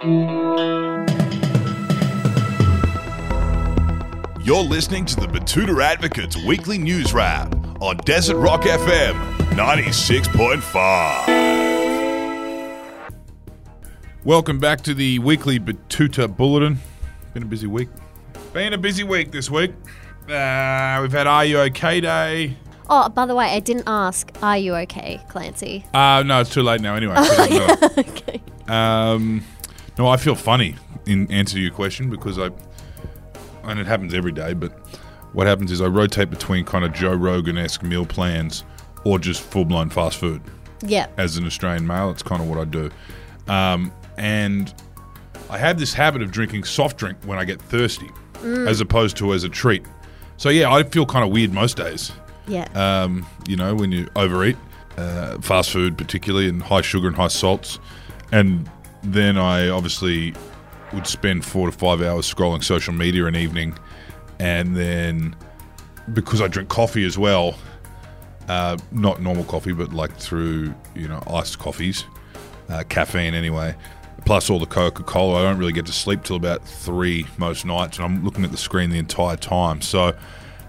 You're listening to the Betoota Advocates Weekly News Wrap on Desert Rock FM 96.5. Welcome back to the weekly Betoota Bulletin. Been a busy week. Been a busy week this week. Uh, we've had Are You OK Day. Oh, by the way, I didn't ask, are you okay, Clancy? Uh, no, it's too late now anyway. okay. um, no, I feel funny in answer to your question because I, and it happens every day, but what happens is I rotate between kind of Joe Rogan esque meal plans or just full blown fast food. Yeah. As an Australian male, it's kind of what I do. Um, and I have this habit of drinking soft drink when I get thirsty, as opposed to as a treat. So yeah, I feel kind of weird most days. Yeah. Um, you know, when you overeat, uh, fast food particularly, and high sugar and high salts, and then I obviously would spend four to five hours scrolling social media an evening, and then because I drink coffee as well, uh, not normal coffee, but like through you know iced coffees, uh, caffeine anyway. Plus all the Coca Cola, I don't really get to sleep till about three most nights, and I'm looking at the screen the entire time. So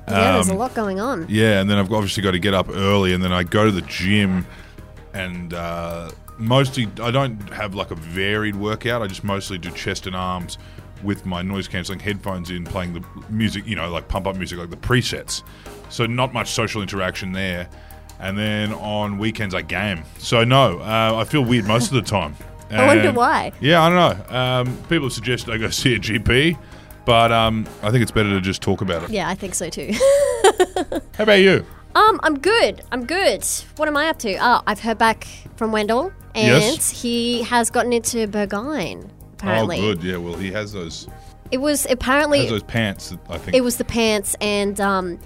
yeah, there's a um, lot going on. yeah, and then I've obviously got to get up early, and then I go to the gym, and uh, mostly I don't have like a varied workout. I just mostly do chest and arms with my noise cancelling headphones in, playing the music, you know, like pump up music, like the presets. So not much social interaction there. And then on weekends I game. So no, uh, I feel weird most of the time. I wonder why. Yeah, I don't know. Um, people have suggested I go see a GP, but um, I think it's better to just talk about it. Yeah, I think so too. How about you? um, I'm good. I'm good. What am I up to? Oh, I've heard back from Wendell, and Yes. he has gotten into Burgoyne. Apparently, Oh, good. Yeah, well, he has those it was apparently those pants. I think. it was the pants and um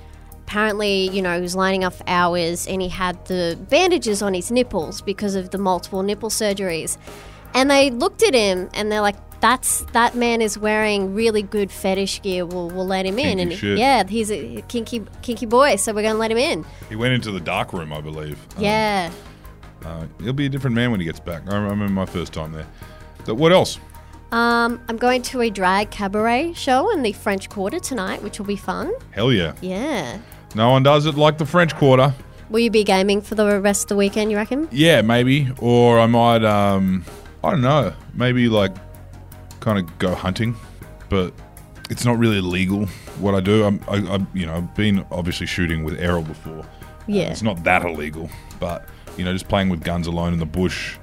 apparently you know he was lining up for hours and he had the bandages on his nipples because of the multiple nipple surgeries and they looked at him and they're like that's that man is wearing really good fetish gear we'll, we'll let him in Kinky and shit. yeah he's a kinky kinky boy so we're gonna let him in he went into the dark room, I believe. Um, yeah uh, he'll be a different man when he gets back. I remember my first time there. But what else? um i'm going to a drag cabaret show in the french quarter tonight which will be fun Hell yeah. yeah No one does it like the French Quarter. will you be gaming for the rest of the weekend you reckon Yeah, maybe. Or I might, um, I don't know, maybe like kind of go hunting, but it's not really legal what I do. I'm, I, I, you know, I've been obviously shooting with Errol before. yeah It's not that illegal, but you know, just playing with guns alone in the bush,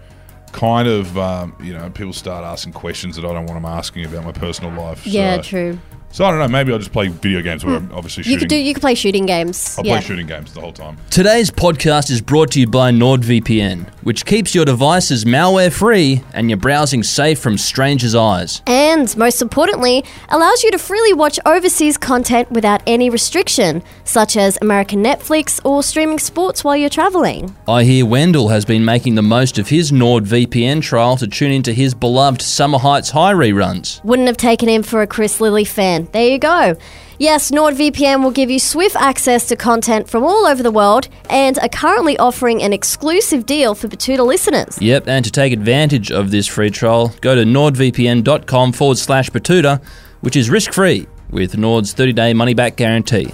kind of, um, you know, people start asking questions that I don't want them asking about my personal life. yeah so, true So I don't know. Maybe I'll just play video games where hmm. I'm obviously shooting. You could do. You could play shooting games. I'll yeah. play shooting games the whole time. Today's podcast is brought to you by NordVPN, which keeps your devices malware free and your browsing safe from strangers' eyes. And most importantly, allows you to freely watch overseas content without any restriction, such as American Netflix or streaming sports while you're traveling. I hear Wendell has been making the most of his NordVPN trial to tune into his beloved Summer Heights High reruns. Wouldn't have taken him for a Chris Lilley fan. There you go. Yes, NordVPN will give you swift access to content from all over the world and are currently offering an exclusive deal for Betoota listeners. Yep, and to take advantage of this free trial, go to nordvpn.com forward slash Betoota, which is risk free with Nord's 30 day money back guarantee.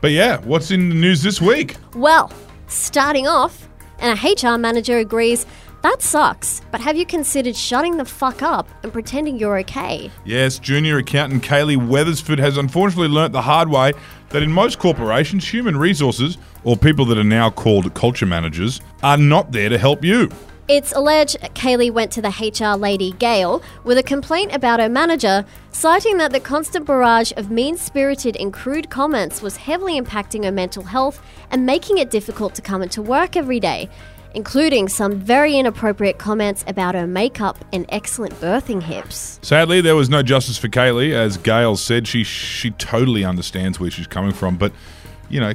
But yeah, what's in the news this week? Well, starting off, and a HR manager agrees that sucks, but have you considered shutting the fuck up and pretending you're okay? Yes, junior accountant Kaylee Weathersford has unfortunately learnt the hard way that in most corporations, human resources, or people that are now called culture managers, are not there to help you. It's alleged Kaylee went to the HR lady Gail with a complaint about her manager, citing that the constant barrage of mean spirited and crude comments was heavily impacting her mental health and making it difficult to come into work every day, including some very inappropriate comments about her makeup and excellent birthing hips. Sadly, there was no justice for Kaylee. As Gail said, she she totally understands where she's coming from. But, you know,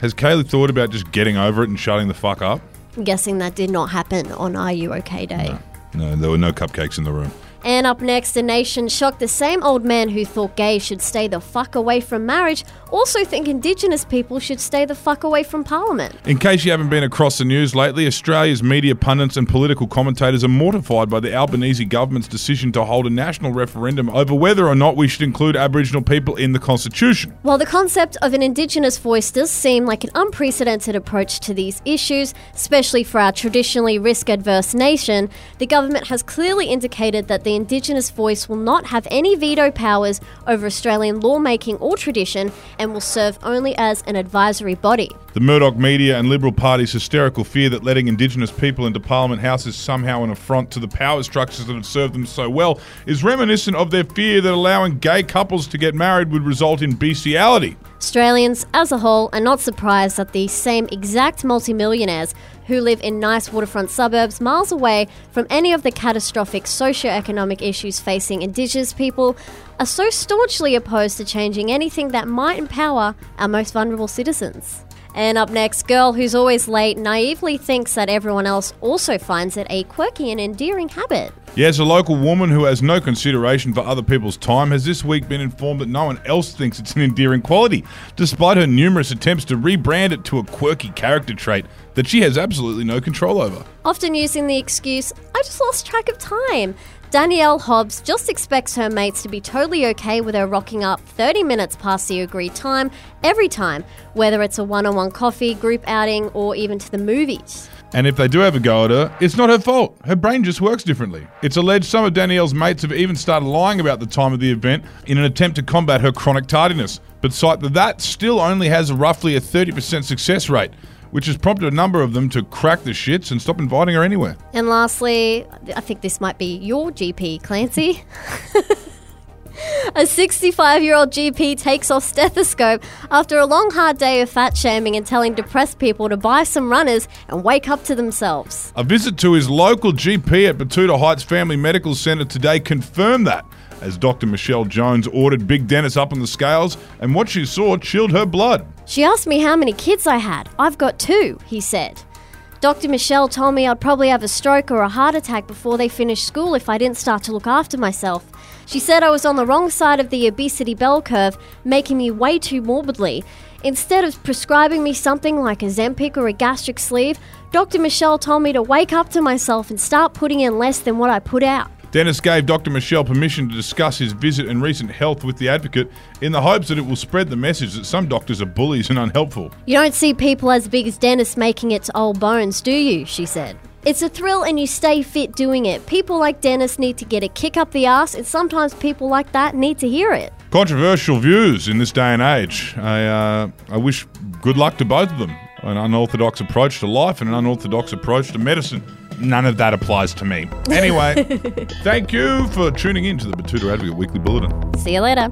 has Kaylee thought about just getting over it and shutting the fuck up? I'm guessing that did not happen on Are You OK Day. No, there were no cupcakes in the room. And up next, a nation shocked the same old man who thought gays should stay the fuck away from marriage also think Indigenous people should stay the fuck away from Parliament. In case you haven't been across the news lately, Australia's media pundits and political commentators are mortified by the Albanese government's decision to hold a national referendum over whether or not we should include Aboriginal people in the Constitution. While the concept of an Indigenous voice does seem like an unprecedented approach to these issues, especially for our traditionally risk adverse nation, the government has clearly indicated that the Indigenous voice will not have any veto powers over Australian lawmaking or tradition and will serve only as an advisory body. The Murdoch media and Liberal Party's hysterical fear that letting Indigenous people into Parliament House is somehow an affront to the power structures that have served them so well is reminiscent of their fear that allowing gay couples to get married would result in bestiality. Australians, as a whole, are not surprised that the same exact multimillionaires who live in nice waterfront suburbs miles away from any of the catastrophic socio-economic issues facing Indigenous people are so staunchly opposed to changing anything that might empower our most vulnerable citizens. And up next, girl who's always late naively thinks that everyone else also finds it a quirky and endearing habit. Yes, a local woman who has no consideration for other people's time has this week been informed that no one else thinks it's an endearing quality, despite her numerous attempts to rebrand it to a quirky character trait that she has absolutely no control over. Often using the excuse, I just lost track of time. Danielle Hobbs just expects her mates to be totally okay with her rocking up 30 minutes past the agreed time every time, whether it's a one on one coffee, group outing, or even to the movies. And if they do have a go at her, it's not her fault. Her brain just works differently. It's alleged some of Danielle's mates have even started lying about the time of the event in an attempt to combat her chronic tardiness, but cite that that still only has roughly a 30% success rate which has prompted a number of them to crack the shits and stop inviting her anywhere. And lastly, I think this might be your GP, Clancy. A 65 year old GP takes off stethoscope after a long, hard day of fat shaming and telling depressed people to buy some runners and wake up to themselves. A visit to his local GP at Betoota Heights Family Medical Centre today confirmed that as Dr. Michelle Jones ordered Big Dennis up on the scales, and what she saw chilled her blood. She asked me how many kids I had. I've got two, he said. Dr. Michelle told me I'd probably have a stroke or a heart attack before they finished school if I didn't start to look after myself. She said I was on the wrong side of the obesity bell curve, making me way too morbidly. Instead of prescribing me something like Ozempic or a gastric sleeve, Dr. Michelle told me to wake up to myself and start putting in less than what I put out. Dennis gave Dr. Michelle permission to discuss his visit and recent health with the advocate in the hopes that it will spread the message that some doctors are bullies and unhelpful. You don't see people as big as Dennis making it to old bones, do you? She said. It's a thrill and you stay fit doing it. People like Dennis need to get a kick up the ass, and sometimes people like that need to hear it. Controversial views in this day and age. I, uh, I wish good luck to both of them. An unorthodox approach to life and an unorthodox approach to medicine none of that applies to me. Anyway, thank you for tuning in to the Betoota Advocate Weekly Bulletin. See you later.